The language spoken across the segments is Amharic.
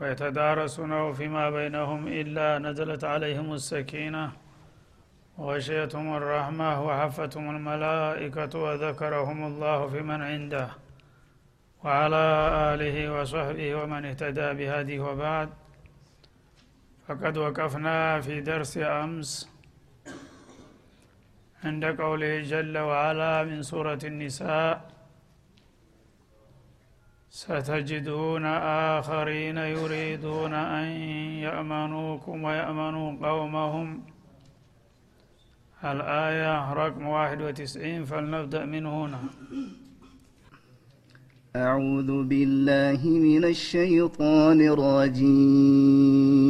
ويتدارسونه فيما بينهم إلا نزلت عليهم السكينة وغشيتهم الرحمة وحفتهم الملائكة وذكرهم الله في من عنده وعلى آله وصحبه ومن اهتدى بهديه وبعد. فقد وقفنا في درس أمس عند قوله جل وعلا من سورة النساء. ستجدون آخرين يريدون أن يأمنوكم ويأمنوا قومهم. الآية رقم واحد وتسعين فلنبدأ من هنا. أعوذ بالله من الشيطان الرجيم.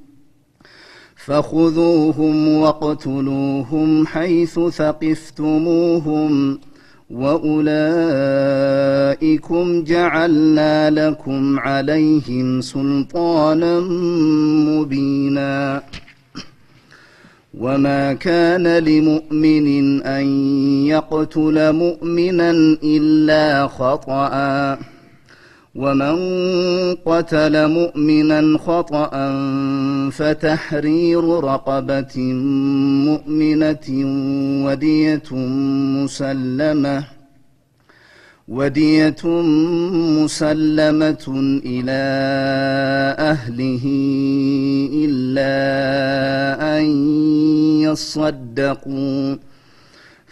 فخذوهم واقتلوهم حيث ثقفتموهم وأولئكم جعلنا لكم عليهم سلطانا مبينا. وما كان لمؤمن أن يقتل مؤمنا إلا خطأ. ومن قتل مؤمنا خطأ فتحرير رقبة مؤمنة ودية مسلمة ودية مسلمة إلى أهله إلا أن يصدقوا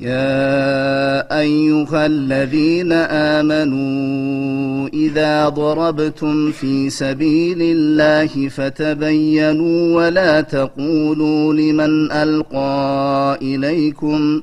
يا أيها الذين آمنوا إذا ضربتم في سبيل الله فتبينوا ولا تقولوا لمن ألقى إليكم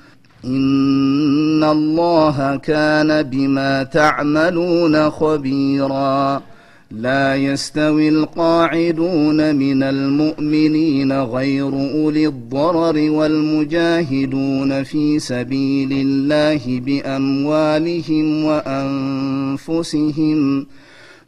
إن الله كان بما تعملون خبيرا لا يستوي القاعدون من المؤمنين غير أولي الضرر والمجاهدون في سبيل الله بأموالهم وأنفسهم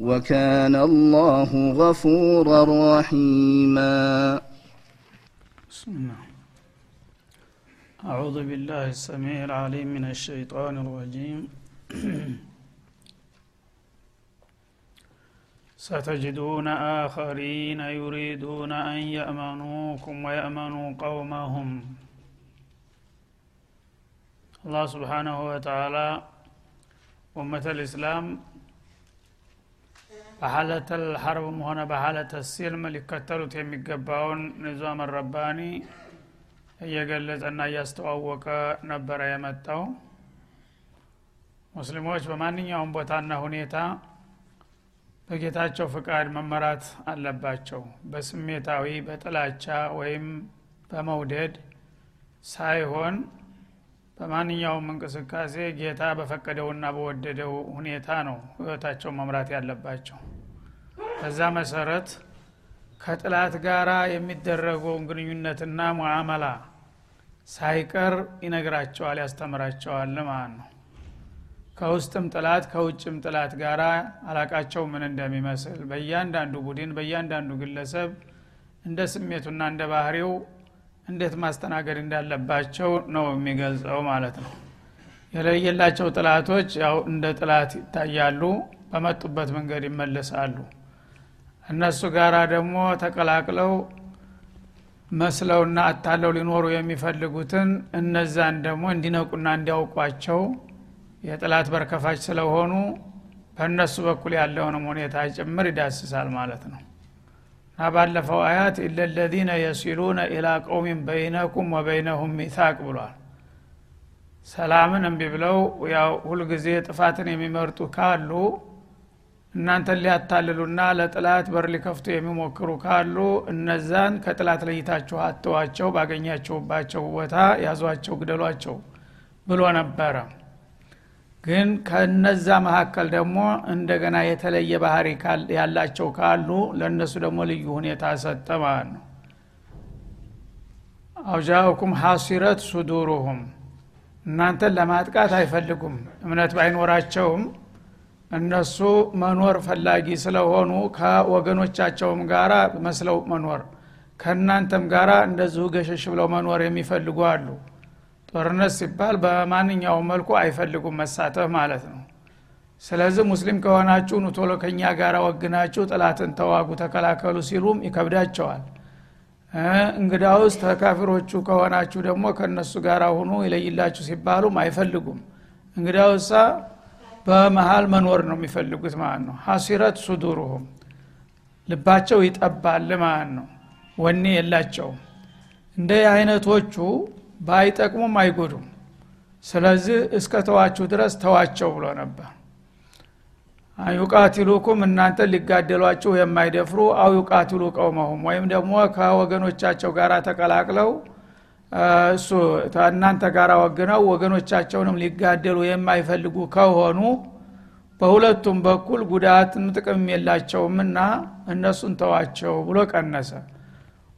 وكان الله غفورا رحيما. بسم الله. أعوذ بالله السميع العليم من الشيطان الرجيم. ستجدون آخرين يريدون أن يأمنوكم ويأمنوا قومهم. الله سبحانه وتعالى أمة الإسلام በሐለተል ሐርብም ሆነ በሐለተ ሲልም ሊከተሉት የሚገባውን ኒዛም ረባኒ እየገለጸና እያስተዋወቀ ነበረ የመጣው። ሙስሊሞች በማንኛውም ቦታና ሁኔታ በጌታቸው ፍቃድ መመራት አለባቸው። በስሜታዊ በጥላቻ ወይም በመውደድ ሳይሆን በማንኛውም እንቅስቃሴ ጌታ በፈቀደውና በወደደው ሁኔታ ነው ህይወታቸው መምራት ያለባቸው በዛ መሰረት ከጥላት ጋራ የሚደረገውን ግንኙነትና ሙዓመላ ሳይቀር ይነግራቸዋል ያስተምራቸዋል ማለት ነው። ከውስጥም ጥላት ከውጭም ጥላት ጋራ አላቃቸው ምን እንደሚመስል በእያንዳንዱ ቡድን በእያንዳንዱ ግለሰብ እንደ ስሜቱና እንደ ባህሪው እንዴት ማስተናገድ እንዳለባቸው ነው የሚገልጸው ማለት ነው። የለየላቸው ጥላቶች ያው እንደ ጥላት ይታያሉ በመጡበት መንገድ ይመለሳሉ እነሱ ጋራ ደግሞ ተቀላቅለው መስለውና አታለው ሊኖሩ የሚፈልጉትን እነዛን ደግሞ እንዲነቁና እንዲያውቋቸው የጥላት በርከፋች ስለሆኑ በእነሱ በኩል ያለውንም ሁኔታ ጭምር ይዳስሳል ማለት ነው። እና ባለፈው አያት ኢለለዚነ የሲሉነ ኢላ ቀውሚን በይነኩም ወበይነሁም ሚታቅ ብሏል። ሰላምን እምቢ ብለው ያው ሁልጊዜ ጥፋትን የሚመርጡ ካሉ እናንተን ሊያታልሉና ለጥላት በር ሊከፍቱ የሚሞክሩ ካሉ እነዛን ከጥላት ለይታችሁ አተዋቸው ባገኛችሁባቸው ቦታ ያዟቸው ግደሏቸው ብሎ ነበረ። ግን ከነዛ መካከል ደግሞ እንደገና የተለየ ባህሪ ያላቸው ካሉ ለእነሱ ደግሞ ልዩ ሁኔታ ሰጠ ማለት ነው። አውጃኡኩም ሐሲረት ሱዱሩሁም። እናንተን ለማጥቃት አይፈልጉም። እምነት ባይኖራቸውም እነሱ መኖር ፈላጊ ስለሆኑ ከወገኖቻቸውም ጋራ መስለው መኖር። ከእናንተም ጋራ እንደዚሁ ገሸሽ ብለው መኖር የሚፈልጉ አሉ። ጦርነት ሲባል በማንኛውም መልኩ አይፈልጉም መሳተፍ ማለት ነው። ስለዚህ ሙስሊም ከሆናችሁ ኑቶሎ ከኛ ጋር ወግናችሁ ጥላትን ተዋጉ ተከላከሉ ሲሉም ይከብዳቸዋል። እንግዳ ውስጥ ተካፊሮቹ ከሆናችሁ ደግሞ ከእነሱ ጋር ሁኑ ይለይላችሁ ሲባሉም አይፈልጉም። እንግዳ ውሳ በመሀል መኖር ነው የሚፈልጉት ማለት ነው። ሀሲረት ሱዱሩሁም ልባቸው ይጠባል ማለት ነው። ወኔ የላቸውም። እንደ አይነቶቹ ባይጠቅሙም አይጎዱም። ስለዚህ እስከ ተዋችሁ ድረስ ተዋቸው ብሎ ነበር። ዩቃቲሉኩም እናንተ ሊጋደሏችሁ የማይደፍሩ አው ዩቃቲሉ ቀውመሁም ወይም ደግሞ ከወገኖቻቸው ጋር ተቀላቅለው እሱ እናንተ ጋር ወግነው ወገኖቻቸውንም ሊጋደሉ የማይፈልጉ ከሆኑ በሁለቱም በኩል ጉዳትም ጥቅም የላቸውምና እነሱን ተዋቸው ብሎ ቀነሰ።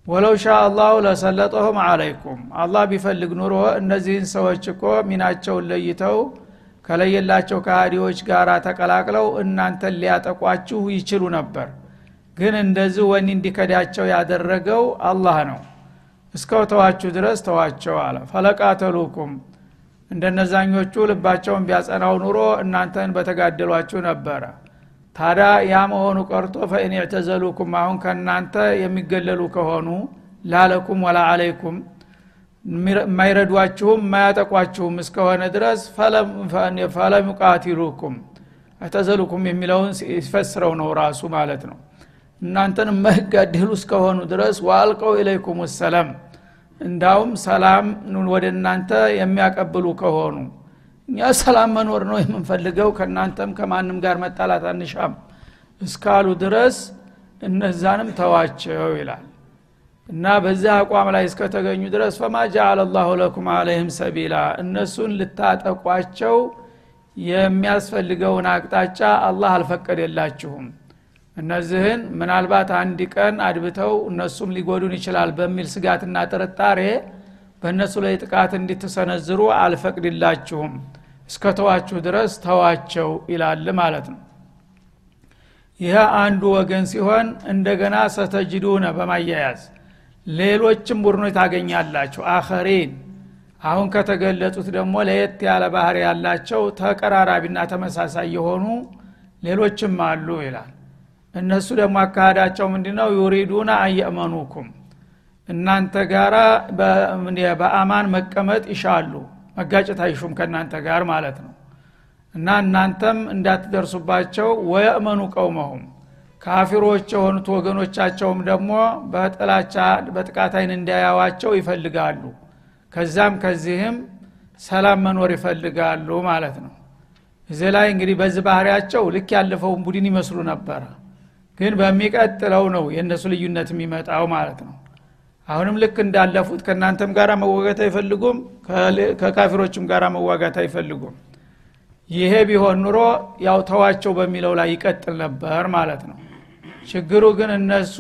ወለው ሻ አላሁ ለሰለጠሁም አለይኩም አላህ ቢፈልግ ኑሮ እነዚህን ሰዎች እኮ ሚናቸውን ለይተው ከለየላቸው ከሃዲዎች ጋር ተቀላቅለው እናንተን ሊያጠቋችሁ ይችሉ ነበር። ግን እንደዚህ ወኒ እንዲከዳቸው ያደረገው አላህ ነው እስከው ተዋችሁ ድረስ ተዋቸው አለ። ፈለቃተሉኩም እንደነዛኞቹ ልባቸውን ቢያጸናው ኑሮ እናንተን በተጋደሏችሁ ነበረ። ታዲያ ያ መሆኑ ቀርቶ ፈኢን ዕተዘሉኩም አሁን ከእናንተ የሚገለሉ ከሆኑ ላለኩም ወላ አለይኩም የማይረዷችሁም የማያጠቋችሁም እስከሆነ ድረስ ፈለም ዩቃቲሉኩም እተዘሉኩም የሚለውን ሲፈስረው ነው ራሱ ማለት ነው እናንተን የማይጋደሉ እስከሆኑ ድረስ ዋልቀው ኢለይኩም ሰላም። እንዳውም ሰላም ወደ እናንተ የሚያቀብሉ ከሆኑ። እኛ ሰላም መኖር ነው የምንፈልገው ከእናንተም ከማንም ጋር መጣላት አንሻም። እስካሉ ድረስ እነዛንም ተዋቸው ይላል። እና በዛ አቋም ላይ እስከተገኙ ድረስ ፈማ ጃአለ ላሁ ለኩም አለህም ሰቢላ እነሱን ልታጠቋቸው የሚያስፈልገውን አቅጣጫ አላህ አልፈቀደላችሁም እነዚህን ምናልባት አንድ ቀን አድብተው እነሱም ሊጎዱን ይችላል በሚል ስጋትና ጥርጣሬ በእነሱ ላይ ጥቃት እንድትሰነዝሩ አልፈቅድላችሁም። እስከተዋችሁ ድረስ ተዋቸው ይላል ማለት ነው። ይህ አንዱ ወገን ሲሆን እንደገና ሰተጅዱነ በማያያዝ ሌሎችም ቡድኖች ታገኛላችሁ። አኸሪን አሁን ከተገለጹት ደግሞ ለየት ያለ ባህር ያላቸው ተቀራራቢና ተመሳሳይ የሆኑ ሌሎችም አሉ ይላል እነሱ ደግሞ አካሃዳቸው ምንድ ነው ዩሪዱና አየእመኑኩም። እናንተ ጋራ በአማን መቀመጥ ይሻሉ መጋጨት አይሹም ከእናንተ ጋር ማለት ነው። እና እናንተም እንዳትደርሱባቸው ወየእመኑ ቀውመሁም። ካፊሮች የሆኑት ወገኖቻቸውም ደግሞ በጥላቻ በጥቃት አይን እንዳያዋቸው ይፈልጋሉ። ከዛም ከዚህም ሰላም መኖር ይፈልጋሉ ማለት ነው። እዚህ ላይ እንግዲህ በዚህ ባህሪያቸው ልክ ያለፈውን ቡድን ይመስሉ ነበረ ግን በሚቀጥለው ነው የእነሱ ልዩነት የሚመጣው ማለት ነው። አሁንም ልክ እንዳለፉት ከእናንተም ጋር መዋጋት አይፈልጉም ከካፊሮችም ጋር መዋጋት አይፈልጉም። ይሄ ቢሆን ኑሮ ያው ተዋቸው በሚለው ላይ ይቀጥል ነበር ማለት ነው። ችግሩ ግን እነሱ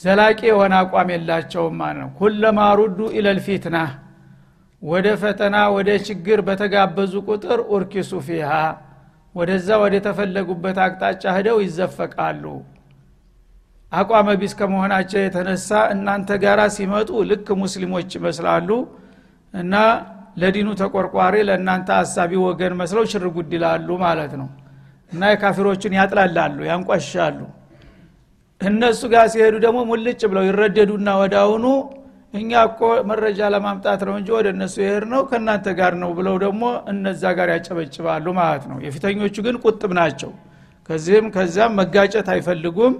ዘላቂ የሆነ አቋም የላቸውም ማለት ነው። ኩለማ ሩዱ ኢለልፊትና ወደ ፈተና ወደ ችግር በተጋበዙ ቁጥር ኡርኪሱ ፊሃ ወደዛ ወደ ተፈለጉበት አቅጣጫ ሂደው ይዘፈቃሉ። አቋመ ቢስ ከመሆናቸው የተነሳ እናንተ ጋራ ሲመጡ ልክ ሙስሊሞች ይመስላሉ እና ለዲኑ ተቆርቋሪ ለእናንተ አሳቢ ወገን መስለው ሽር ጉድ ይላሉ ማለት ነው። እና የካፊሮችን ያጥላላሉ ያንቋሻሉ። እነሱ ጋር ሲሄዱ ደግሞ ሙልጭ ብለው ይረደዱና ወዳውኑ እኛ እኮ መረጃ ለማምጣት ነው እንጂ ወደ እነሱ ይሄድ ነው ከእናንተ ጋር ነው ብለው ደግሞ እነዛ ጋር ያጨበጭባሉ ማለት ነው። የፊተኞቹ ግን ቁጥብ ናቸው። ከዚህም ከዚያም መጋጨት አይፈልጉም።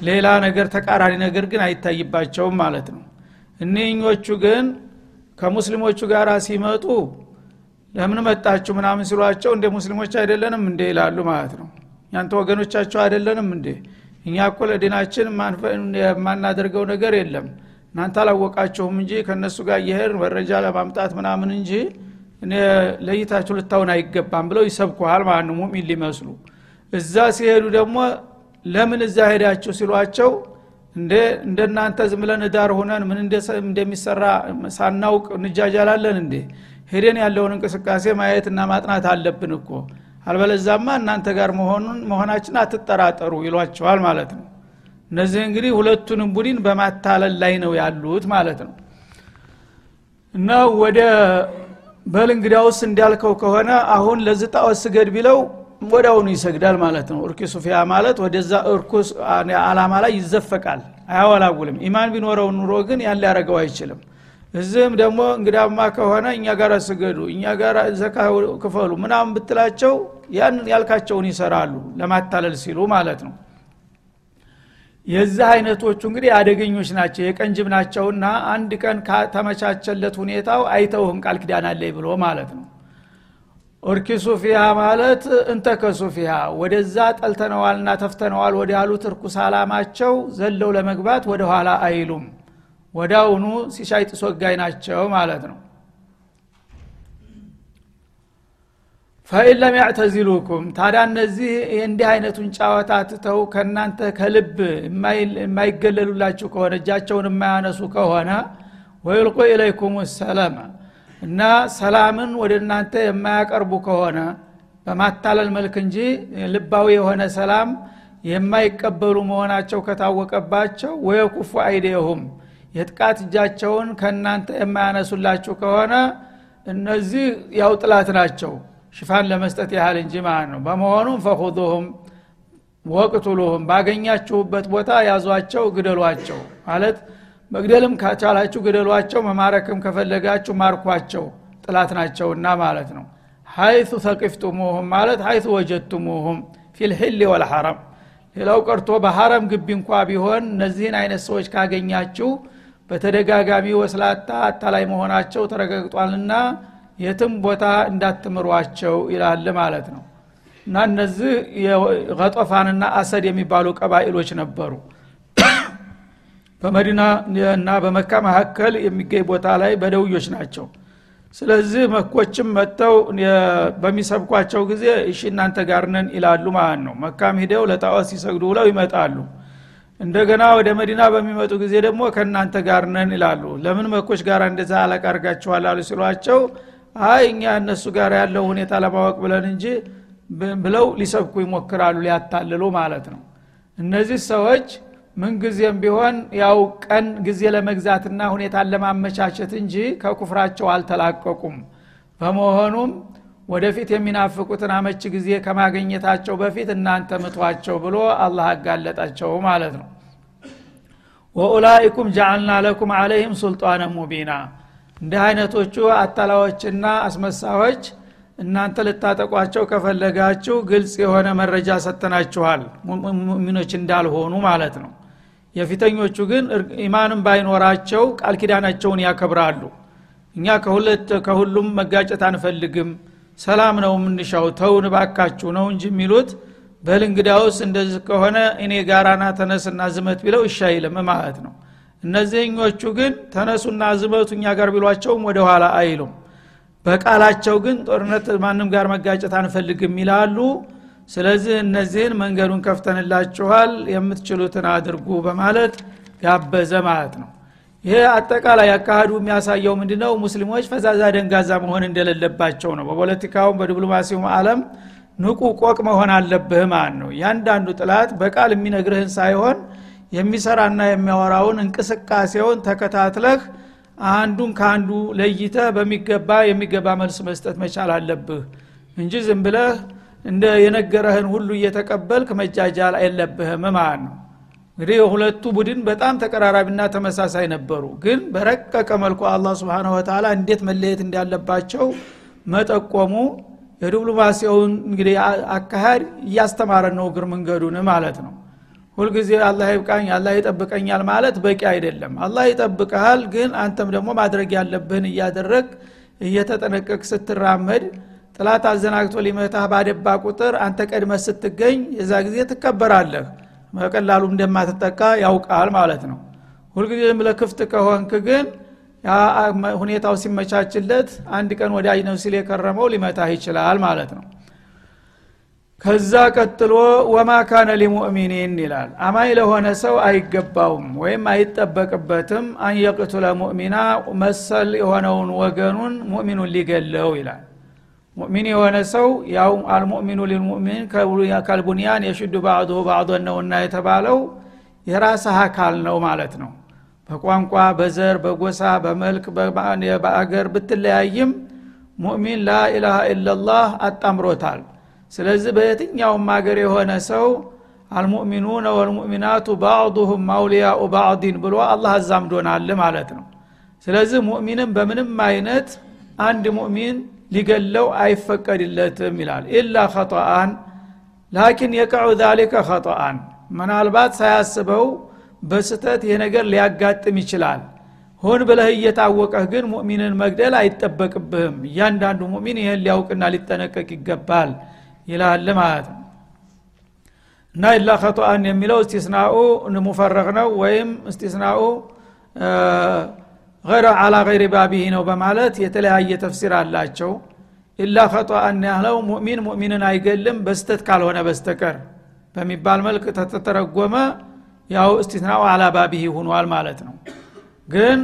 ሌላ ነገር ተቃራኒ ነገር ግን አይታይባቸውም ማለት ነው። እኒኞቹ ግን ከሙስሊሞቹ ጋር ሲመጡ ለምን መጣችሁ ምናምን ሲሏቸው እንደ ሙስሊሞች አይደለንም እንዴ ይላሉ ማለት ነው። ያንተ ወገኖቻቸው አይደለንም እንዴ? እኛ እኮ ለዲናችን የማናደርገው ነገር የለም እናንተ አላወቃችሁም እንጂ ከእነሱ ጋር እየሄድ መረጃ ለማምጣት ምናምን እንጂ ለይታችሁ ልታውን አይገባም ብለው ይሰብኩሃል ማለት ነው ሙሚን ሊመስሉ። እዛ ሲሄዱ ደግሞ ለምን እዛ ሄዳችሁ ሲሏቸው እንደ እንደናንተ ዝም ብለን ዳር ሆነን ምን እንደሚሰራ ሳናውቅ እንጃጃላለን እንዴ? ሄደን ያለውን እንቅስቃሴ ማየትና ማጥናት አለብን እኮ። አልበለዛማ እናንተ ጋር መሆኑን መሆናችን አትጠራጠሩ ይሏቸዋል ማለት ነው እነዚህ እንግዲህ ሁለቱንም ቡድን በማታለል ላይ ነው ያሉት ማለት ነው። እና ወደ በል እንግዲያውስ እንዳልከው ከሆነ አሁን ለዚህ ጣዖት ስገድ ቢለው ወዳውኑ ይሰግዳል ማለት ነው። እርኪ ሱፊያ ማለት ወደዛ እርኩስ አላማ ላይ ይዘፈቃል አያወላውልም። ኢማን ቢኖረው ኑሮ ግን ያን ሊያረገው አይችልም። እዚህም ደግሞ እንግዳማ ከሆነ እኛ ጋር ስገዱ እኛ ጋር ዘካ ክፈሉ ምናምን ብትላቸው ያን ያልካቸውን ይሰራሉ ለማታለል ሲሉ ማለት ነው የዚህ አይነቶቹ እንግዲህ አደገኞች ናቸው የቀንጅብ ናቸውና አንድ ቀን ተመቻቸለት ሁኔታው አይተውህም ቃል ኪዳን አለኝ ብሎ ማለት ነው። ኦርኪሱ ፊሃ ማለት እንተከሱ ፊሃ ወደዛ ጠልተነዋልና ተፍተነዋል ወደ ያሉት እርኩስ አላማቸው ዘለው ለመግባት ወደ ኋላ አይሉም። ወዳውኑ ሲሻይ ጥሶጋይ ናቸው ማለት ነው ፈኢን ለም ያዕተዚሉኩም ታዲያ እነዚህ እንዲህ አይነቱን ጨዋታ ትተው ከእናንተ ከልብ የማይገለሉላችሁ ከሆነ እጃቸውን የማያነሱ ከሆነ ወይልቁ ኢለይኩም ሰላም እና ሰላምን ወደ እናንተ የማያቀርቡ ከሆነ በማታለል መልክ እንጂ ልባዊ የሆነ ሰላም የማይቀበሉ መሆናቸው ከታወቀባቸው ወየኩፉ አይዴሁም የጥቃት እጃቸውን ከእናንተ የማያነሱላችሁ ከሆነ እነዚህ ያው ጥላት ናቸው ሽፋን ለመስጠት ያህል እንጂ ማለት ነው። በመሆኑም ፈኹዙሁም ወቅቱሉሁም ባገኛችሁበት ቦታ ያዟቸው ግደሏቸው ማለት መግደልም ካቻላችሁ ግደሏቸው መማረክም ከፈለጋችሁ ማርኳቸው ጥላት ናቸውና ማለት ነው። ሀይቱ ተቂፍቱሙሁም ማለት ሀይቱ ወጀድቱሙሁም ፊልሕል ወልሐረም ሌላው ቀርቶ በሐረም ግቢ እንኳ ቢሆን እነዚህን አይነት ሰዎች ካገኛችሁ በተደጋጋሚ ወስላታ አታላይ መሆናቸው ተረጋግጧልና የትም ቦታ እንዳትምሯቸው ይላል ማለት ነው። እና እነዚህ ገጦፋንና አሰድ የሚባሉ ቀባኢሎች ነበሩ። በመዲና እና በመካ መካከል የሚገኝ ቦታ ላይ በደውዮች ናቸው። ስለዚህ መኮችም መጥተው በሚሰብኳቸው ጊዜ እሺ እናንተ ጋር ነን ይላሉ ማለት ነው። መካም ሂደው ለጣዖት ሲሰግዱ ብለው ይመጣሉ። እንደገና ወደ መዲና በሚመጡ ጊዜ ደግሞ ከእናንተ ጋር ይላሉ። ለምን መኮች ጋር እንደዛ አለቃ አርጋችኋል ሲሏቸው አይ እኛ እነሱ ጋር ያለው ሁኔታ ለማወቅ ብለን እንጂ ብለው ሊሰብኩ ይሞክራሉ ሊያታልሉ ማለት ነው። እነዚህ ሰዎች ምንጊዜም ቢሆን ያው ቀን ጊዜ ለመግዛትና ሁኔታን ለማመቻቸት እንጂ ከኩፍራቸው አልተላቀቁም። በመሆኑም ወደፊት የሚናፍቁትን አመች ጊዜ ከማገኘታቸው በፊት እናንተ ምቷቸው ብሎ አላህ አጋለጣቸው ማለት ነው። ወኡላይኩም ጃአልና ለኩም አለይህም ሱልጣነ ሙቢና እንዲህ አይነቶቹ አታላዎችና አስመሳዎች እናንተ ልታጠቋቸው ከፈለጋችሁ ግልጽ የሆነ መረጃ ሰጥተናችኋል። ሙሚኖች እንዳልሆኑ ማለት ነው። የፊተኞቹ ግን ኢማንም ባይኖራቸው ቃል ኪዳናቸውን ያከብራሉ። እኛ ከሁሉም መጋጨት አንፈልግም። ሰላም ነው የምንሻው ተውን ባካችሁ ነው እንጂ የሚሉት በል እንደዚህ ከሆነ እኔ ጋራና ተነስና ዝመት ቢለው ይሻይልም ማለት ነው እነዚህኞቹ ግን ተነሱና ዝመቱ እኛ ጋር ቢሏቸውም ወደ ኋላ አይሉም። በቃላቸው ግን ጦርነት ማንም ጋር መጋጨት አንፈልግም ይላሉ። ስለዚህ እነዚህን መንገዱን ከፍተንላችኋል የምትችሉትን አድርጉ በማለት ጋበዘ ማለት ነው። ይሄ አጠቃላይ አካሃዱ የሚያሳየው ምንድነው? ሙስሊሞች ፈዛዛ ደንጋዛ መሆን እንደሌለባቸው ነው። በፖለቲካውም በዲፕሎማሲውም አለም ንቁ ቆቅ መሆን አለብህ ማለት ነው። ያንዳንዱ ጥላት በቃል የሚነግርህን ሳይሆን የሚሰራና የሚያወራውን እንቅስቃሴውን ተከታትለህ አንዱን ከአንዱ ለይተ በሚገባ የሚገባ መልስ መስጠት መቻል አለብህ እንጂ ዝም ብለህ እንደ የነገረህን ሁሉ እየተቀበልክ መጃጃል አይለብህም ማለት ነው። እንግዲህ የሁለቱ ቡድን በጣም ተቀራራቢና ተመሳሳይ ነበሩ። ግን በረቀቀ መልኩ አላ ስብን ወተላ እንዴት መለየት እንዳለባቸው መጠቆሙ የዲፕሎማሲውን እንግዲህ አካሃድ እያስተማረን ነው እግር መንገዱን ማለት ነው ሁልጊዜ አላህ ይብቃኝ አላህ ይጠብቀኛል ማለት በቂ አይደለም። አላህ ይጠብቀሃል ግን አንተም ደግሞ ማድረግ ያለብህን እያደረግ እየተጠነቀቅ ስትራመድ ጥላት አዘናግቶ ሊመታህ ባደባ ቁጥር አንተ ቀድመ ስትገኝ የዛ ጊዜ ትከበራለህ። በቀላሉ እንደማትጠቃ ያውቃል ማለት ነው። ሁልጊዜ ለክፍት ከሆንክ ግን ሁኔታው ሲመቻችለት አንድ ቀን ወዳጅ ነው ሲል የከረመው ሊመታህ ይችላል ማለት ነው ከዛ ቀጥሎ ወማ ካነ ሊሙእሚኒን ይላል። አማኝ ለሆነ ሰው አይገባውም ወይም አይጠበቅበትም። አንየቅቱለ ሙእሚና መሰል የሆነውን ወገኑን ሙእሚኑን ሊገለው ይላል። ሙእሚን የሆነ ሰው ያው አልሙእሚኑ ሊልሙእሚን ከልቡንያን የሽዱ ባዕዱሁ ባዕዶን ነውና የተባለው የራስህ አካል ነው ማለት ነው። በቋንቋ በዘር በጎሳ በመልክ በአገር ብትለያይም ሙእሚን ላኢላሃ ኢላላህ አጣምሮታል ስለዚህ በየትኛውም ሀገር የሆነ ሰው አልሙእሚኑነ ወልሙእሚናቱ ባዕዱሁም አውሊያኡ ባዕዲን ብሎ አላህ አዛምዶናል ማለት ነው። ስለዚህ ሙእሚንም በምንም አይነት አንድ ሙእሚን ሊገለው አይፈቀድለትም ይላል። ኢላ ኸጠአን ላኪን የቀዑ ዛሊከ ኸጠአን ምናልባት ሳያስበው በስተት ይህ ነገር ሊያጋጥም ይችላል። ሆን ብለህ እየታወቀህ ግን ሙእሚንን መግደል አይጠበቅብህም። እያንዳንዱ ሙእሚን ይህን ሊያውቅና ሊጠነቀቅ ይገባል ይላል ማለት ነው። እና ኢላ ኸጠአን የሚለው እስቲስናኡ ሙፈረቅ ነው ወይም እስቲስናኡ አላ ገይሪ ባቢህ ነው በማለት የተለያየ ተፍሲር አላቸው። ኢላ ኸጠአን ያለው ሙእሚን ሙእሚንን አይገልም በስተት ካልሆነ በስተቀር በሚባል መልክ ተተረጎመ ያው እስቲስናኡ አላ ባቢህ ሁኗል ማለት ነው። ግን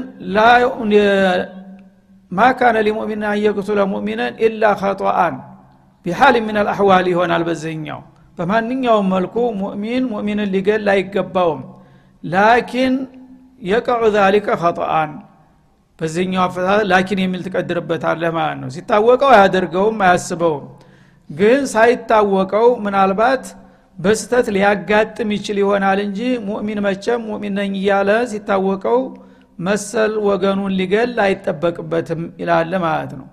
ማ ካነ ሊሙእሚን አንየቅቱለ ሙእሚነን ኢላ ኸጠአን ቢሓል ምን አልአሕዋል ይሆናል በዚህኛው። በማንኛውም መልኩ ሙእሚን ሙእሚንን ሊገል አይገባውም። ላኪን የቀዑ ዛሊከ ኸጠአን በዚህኛው አፈታተል ላኪን የሚል ትቀድርበታለህ ማለት ነው። ሲታወቀው አያደርገውም አያስበውም። ግን ሳይታወቀው ምናልባት በስተት ሊያጋጥም ይችል ይሆናል እንጂ ሙእሚን መቸም ሙእሚን ነኝ እያለ ሲታወቀው መሰል ወገኑን ሊገል አይጠበቅበትም ይላለ ማለት ነው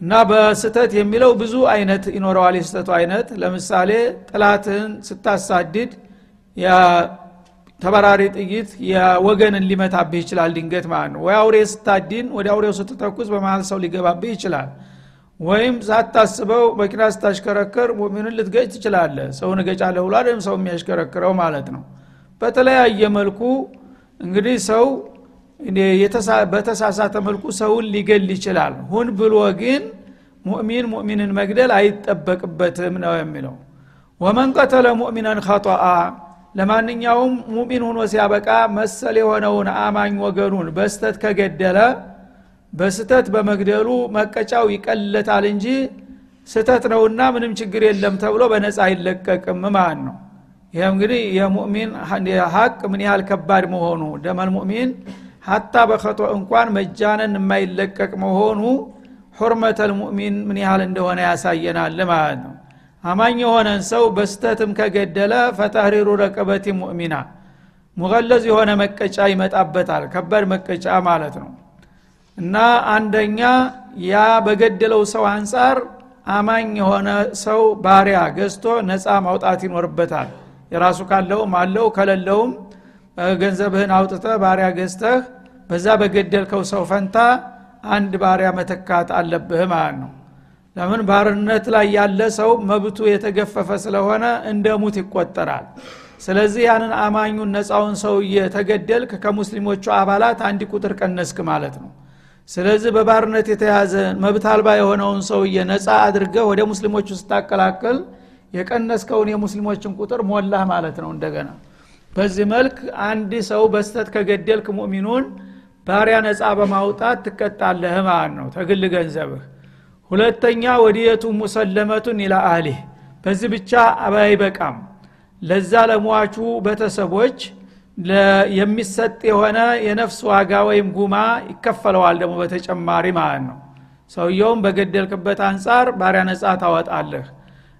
እና በስተት የሚለው ብዙ አይነት ይኖረዋል። የስተቱ አይነት ለምሳሌ ጥላትህን ስታሳድድ ተበራሪ ጥይት የወገንን ሊመታብህ ይችላል ድንገት ማለት ነው። ወይ አውሬ ስታዲን ወደ አውሬው ስትተኩስ በመሀል ሰው ሊገባብህ ይችላል። ወይም ሳታስበው መኪና ስታሽከረክር ሙእሚንን ልትገጭ ትችላለ ሰውን እገጫለሁ ብሎ አይደለም ሰው የሚያሽከረክረው ማለት ነው። በተለያየ መልኩ እንግዲህ ሰው በተሳሳተ መልኩ ሰውን ሊገል ይችላል። ሁን ብሎ ግን ሙእሚን ሙእሚንን መግደል አይጠበቅበትም ነው የሚለው። ወመን ቀተለ ሙእሚናን ኸጠአ ለማንኛውም ሙእሚን ሆኖ ሲያበቃ መሰል የሆነውን አማኝ ወገኑን በስተት ከገደለ በስተት በመግደሉ መቀጫው ይቀለታል እንጂ ስተት ነውና ምንም ችግር የለም ተብሎ በነፃ አይለቀቅም ማለት ነው። ይህ እንግዲህ የሙእሚን ሀቅ ምን ያህል ከባድ መሆኑ ደመል ሙእሚን ሀታ በከቶ እንኳን መጃነን የማይለቀቅ መሆኑ ሑርመተል ሙእሚን ምን ያህል እንደሆነ ያሳየናል ማለት ነው። አማኝ የሆነን ሰው በስተትም ከገደለ ፈተህሪሩ ረቀበቲ ሙእሚና ሙገለዝ የሆነ መቀጫ ይመጣበታል። ከባድ መቀጫ ማለት ነው። እና አንደኛ ያ በገደለው ሰው አንጻር አማኝ የሆነ ሰው ባሪያ ገዝቶ ነፃ ማውጣት ይኖርበታል። የራሱ ካለውም አለው ከሌለውም ገንዘብህን አውጥተ ባሪያ ገዝተህ በዛ በገደልከው ሰው ፈንታ አንድ ባሪያ መተካት አለብህ ማለት ነው። ለምን? ባርነት ላይ ያለ ሰው መብቱ የተገፈፈ ስለሆነ እንደ ሙት ይቆጠራል። ስለዚህ ያንን አማኙን ነፃውን ሰውዬ ተገደልክ ከሙስሊሞቹ አባላት አንድ ቁጥር ቀነስክ ማለት ነው። ስለዚህ በባርነት የተያዘ መብት አልባ የሆነውን ሰውዬ ነፃ አድርገ ወደ ሙስሊሞቹ ስታቀላቅል የቀነስከውን የሙስሊሞችን ቁጥር ሞላህ ማለት ነው እንደገና። በዚህ መልክ አንድ ሰው በስተት ከገደልክ ሙእሚኑን ባሪያ ነፃ በማውጣት ትቀጣለህ ማለት ነው። ተግል ገንዘብህ። ሁለተኛ ወዲየቱ ሙሰለመቱን ኢላ አህሊህ። በዚህ ብቻ አይበቃም። ለዛ ለሟቹ ቤተሰቦች የሚሰጥ የሆነ የነፍስ ዋጋ ወይም ጉማ ይከፈለዋል ደግሞ በተጨማሪ ማለት ነው። ሰውየውም በገደልክበት አንጻር ባሪያ ነጻ ታወጣለህ።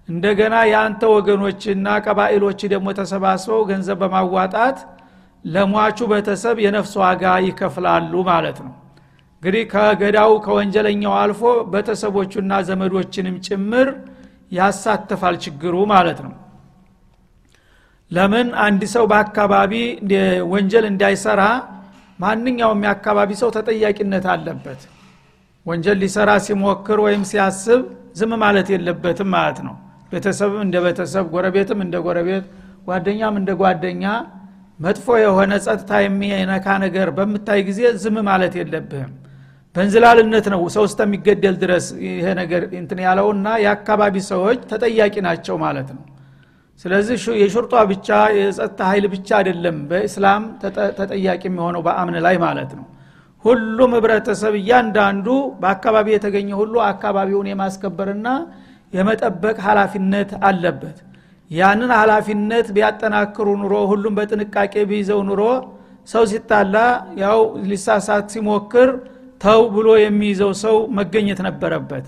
እንደገና የአንተ ወገኖችና ቀባኢሎች ደግሞ ተሰባስበው ገንዘብ በማዋጣት ለሟቹ ቤተሰብ የነፍስ ዋጋ ይከፍላሉ ማለት ነው። እንግዲህ ከገዳው ከወንጀለኛው አልፎ ቤተሰቦቹና ዘመዶችንም ጭምር ያሳትፋል ችግሩ ማለት ነው። ለምን አንድ ሰው በአካባቢ ወንጀል እንዳይሰራ ማንኛውም የአካባቢ ሰው ተጠያቂነት አለበት። ወንጀል ሊሰራ ሲሞክር ወይም ሲያስብ ዝም ማለት የለበትም ማለት ነው። ቤተሰብም እንደ ቤተሰብ ጎረቤትም እንደ ጎረቤት ጓደኛም እንደ ጓደኛ መጥፎ የሆነ ጸጥታ የሚነካ ነገር በምታይ ጊዜ ዝም ማለት የለብህም። በእንዝላልነት ነው ሰው እስከሚገደል ድረስ ይሄ ነገር እንትን ያለውና የአካባቢ ሰዎች ተጠያቂ ናቸው ማለት ነው። ስለዚህ የሹርጧ ብቻ የጸጥታ ኃይል ብቻ አይደለም በእስላም ተጠያቂ የሚሆነው በአምን ላይ ማለት ነው። ሁሉም ህብረተሰብ እያንዳንዱ በአካባቢ የተገኘ ሁሉ አካባቢውን የማስከበርና የመጠበቅ ሀላፊነት አለበት ያንን ሀላፊነት ቢያጠናክሩ ኑሮ ሁሉም በጥንቃቄ ቢይዘው ኑሮ ሰው ሲጣላ ያው ሊሳሳት ሲሞክር ተው ብሎ የሚይዘው ሰው መገኘት ነበረበት።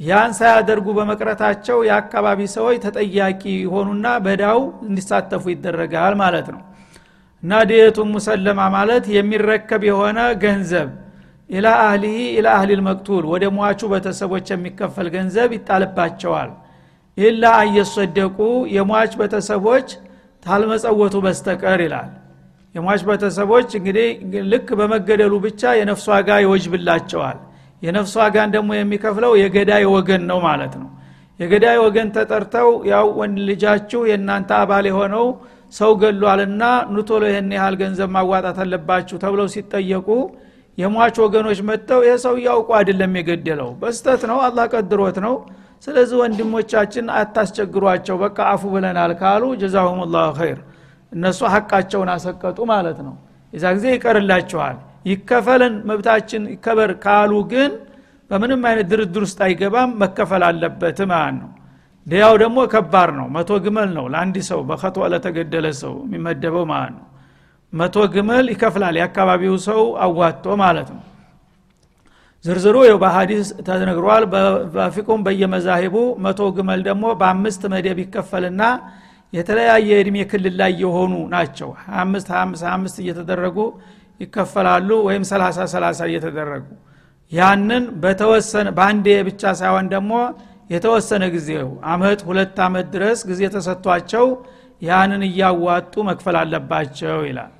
ያን ሳያደርጉ በመቅረታቸው የአካባቢ ሰዎች ተጠያቂ ሆኑና በዳው እንዲሳተፉ ይደረጋል ማለት ነው። እና ዲየቱ ሙሰለማ ማለት የሚረከብ የሆነ ገንዘብ ኢላ አህሊሂ ኢላ አህሊል መቅቱል ወደ ሟቹ ቤተሰቦች የሚከፈል ገንዘብ ይጣልባቸዋል ኢላ አየሰደቁ የሟች ቤተሰቦች ታልመጸወቱ በስተቀር ይላል። የሟች ቤተሰቦች እንግዲህ ልክ በመገደሉ ብቻ የነፍስ ዋጋ ይወጅብላቸዋል። የነፍስ ዋጋን ደግሞ የሚከፍለው የገዳይ ወገን ነው ማለት ነው። የገዳይ ወገን ተጠርተው ያው ወንድ ልጃችሁ የእናንተ አባል የሆነው ሰው ገሏልና ኑቶሎ ይህን ያህል ገንዘብ ማዋጣት አለባችሁ ተብለው ሲጠየቁ የሟች ወገኖች መጥተው ይህ ሰው እያውቁ አይደለም የገደለው በስተት ነው አላህ ቀድሮት ነው ስለዚህ ወንድሞቻችን አታስቸግሯቸው በቃ አፉ ብለናል ካሉ ጀዛሁም ላሁ ኸይር እነሱ ሀቃቸውን አሰቀጡ ማለት ነው። የዛ ጊዜ ይቀርላቸዋል። ይከፈለን መብታችን ይከበር ካሉ ግን በምንም አይነት ድርድር ውስጥ አይገባም መከፈል አለበት ማለት ነው። ዲያው ደግሞ ከባድ ነው። መቶ ግመል ነው ለአንድ ሰው በከቶ ለተገደለ ሰው የሚመደበው ማለት ነው። መቶ ግመል ይከፍላል የአካባቢው ሰው አዋጥቶ ማለት ነው ዝርዝሩ ይው በሀዲስ ተነግሯል። በፊቁም በየመዛሂቡ መቶ ግመል ደግሞ በአምስት መደብ ይከፈልና የተለያየ እድሜ ክልል ላይ የሆኑ ናቸው። 25 25 25 እየተደረጉ ይከፈላሉ ወይም 30 30 እየተደረጉ ያንን በተወሰነ በአንዴ ብቻ ሳይሆን ደግሞ የተወሰነ ጊዜው አመት ሁለት አመት ድረስ ጊዜ ተሰጥቷቸው ያንን እያዋጡ መክፈል አለባቸው ይላል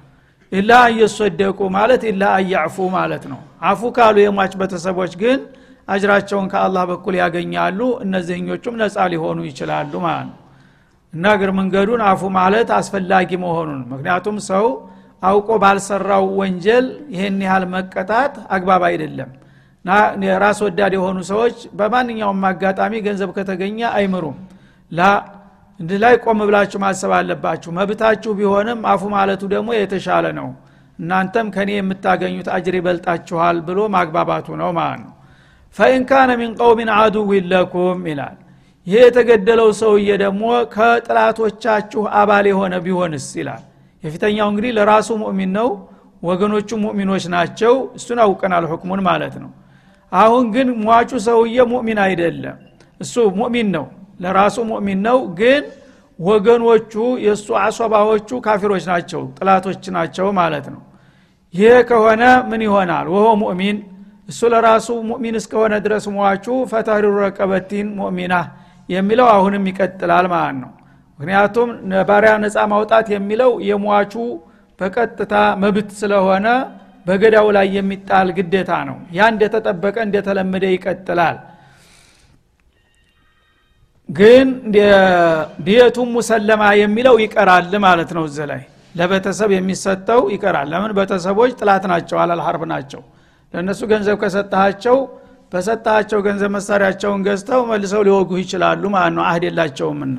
ኢላ እየሰደቁ ማለት ኢላ አያዕፉ ማለት ነው። አፉ ካሉ የሟች ቤተሰቦች ግን አጅራቸውን ከአላህ በኩል ያገኛሉ። እነዚህኞቹም ነፃ ሊሆኑ ይችላሉ ማለት ነው። እና እግር መንገዱን አፉ ማለት አስፈላጊ መሆኑን ምክንያቱም ሰው አውቆ ባልሰራው ወንጀል ይህን ያህል መቀጣት አግባብ አይደለም። ራስ ወዳድ የሆኑ ሰዎች በማንኛውም አጋጣሚ ገንዘብ ከተገኘ አይምሩም። ላ እንዲህ ላይ ቆም ብላችሁ ማሰብ አለባችሁ። መብታችሁ ቢሆንም አፉ ማለቱ ደግሞ የተሻለ ነው። እናንተም ከኔ የምታገኙት አጅር ይበልጣችኋል ብሎ ማግባባቱ ነው ማለት ነው። ፈኢን ሚን ቀውሚን አዱዊን ለኩም ይላል። ይሄ የተገደለው ሰውዬ ደግሞ ከጥላቶቻችሁ አባል የሆነ ቢሆንስ ይላል። የፊተኛው እንግዲህ ለራሱ ሙእሚን ነው ወገኖቹ ሙእሚኖች ናቸው። እሱን አውቀናል ሁክሙን ማለት ነው። አሁን ግን ሟቹ ሰውዬ ሙእሚን አይደለም። እሱ ሙእሚን ነው ለራሱ ሙእሚን ነው። ግን ወገኖቹ የእሱ አሶባዎቹ ካፊሮች ናቸው ጥላቶች ናቸው ማለት ነው። ይሄ ከሆነ ምን ይሆናል? ወሆ ሙእሚን እሱ ለራሱ ሙእሚን እስከሆነ ድረስ ሟቹ ፈተህሪሩ ረቀበቲን ሙእሚና የሚለው አሁንም ይቀጥላል ማለት ነው። ምክንያቱም ባሪያ ነፃ ማውጣት የሚለው የሟቹ በቀጥታ መብት ስለሆነ በገዳው ላይ የሚጣል ግዴታ ነው። ያ እንደተጠበቀ እንደተለመደ ይቀጥላል ግን ዲየቱም ሙሰለማ የሚለው ይቀራል ማለት ነው እዚ ላይ። ለቤተሰብ የሚሰጠው ይቀራል። ለምን? ቤተሰቦች ጥላት ናቸው አላል ሀርብ ናቸው። ለእነሱ ገንዘብ ከሰጠሃቸው በሰጣቸው ገንዘብ መሳሪያቸውን ገዝተው መልሰው ሊወጉ ይችላሉ ማለት ነው። አህድ የላቸውምና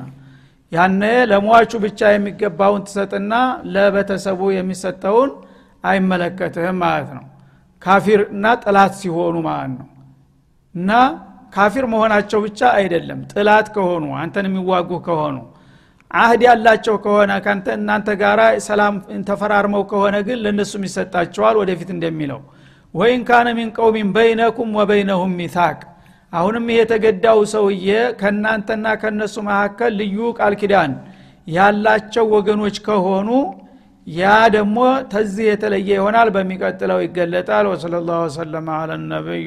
ያነ ለሟቹ ብቻ የሚገባውን ትሰጥና ለቤተሰቡ የሚሰጠውን አይመለከትህም ማለት ነው። ካፊር እና ጥላት ሲሆኑ ማለት ነው። እና ካፊር መሆናቸው ብቻ አይደለም። ጥላት ከሆኑ አንተን የሚዋጉ ከሆኑ አህድ ያላቸው ከሆነ እናንተ ጋራ ሰላም ተፈራርመው ከሆነ ግን ለእነሱም ይሰጣቸዋል ወደፊት እንደሚለው። ወይን ካነ ሚን ቀውሚን በይነኩም ወበይነሁም ሚታቅ አሁንም ይሄ የተገዳው ሰውዬ ከእናንተና ከእነሱ መካከል ልዩ ቃል ኪዳን ያላቸው ወገኖች ከሆኑ ያ ደግሞ ተዚህ የተለየ ይሆናል። በሚቀጥለው ይገለጣል። ወሰለ ላሁ ወሰለማ አለ ነቢይ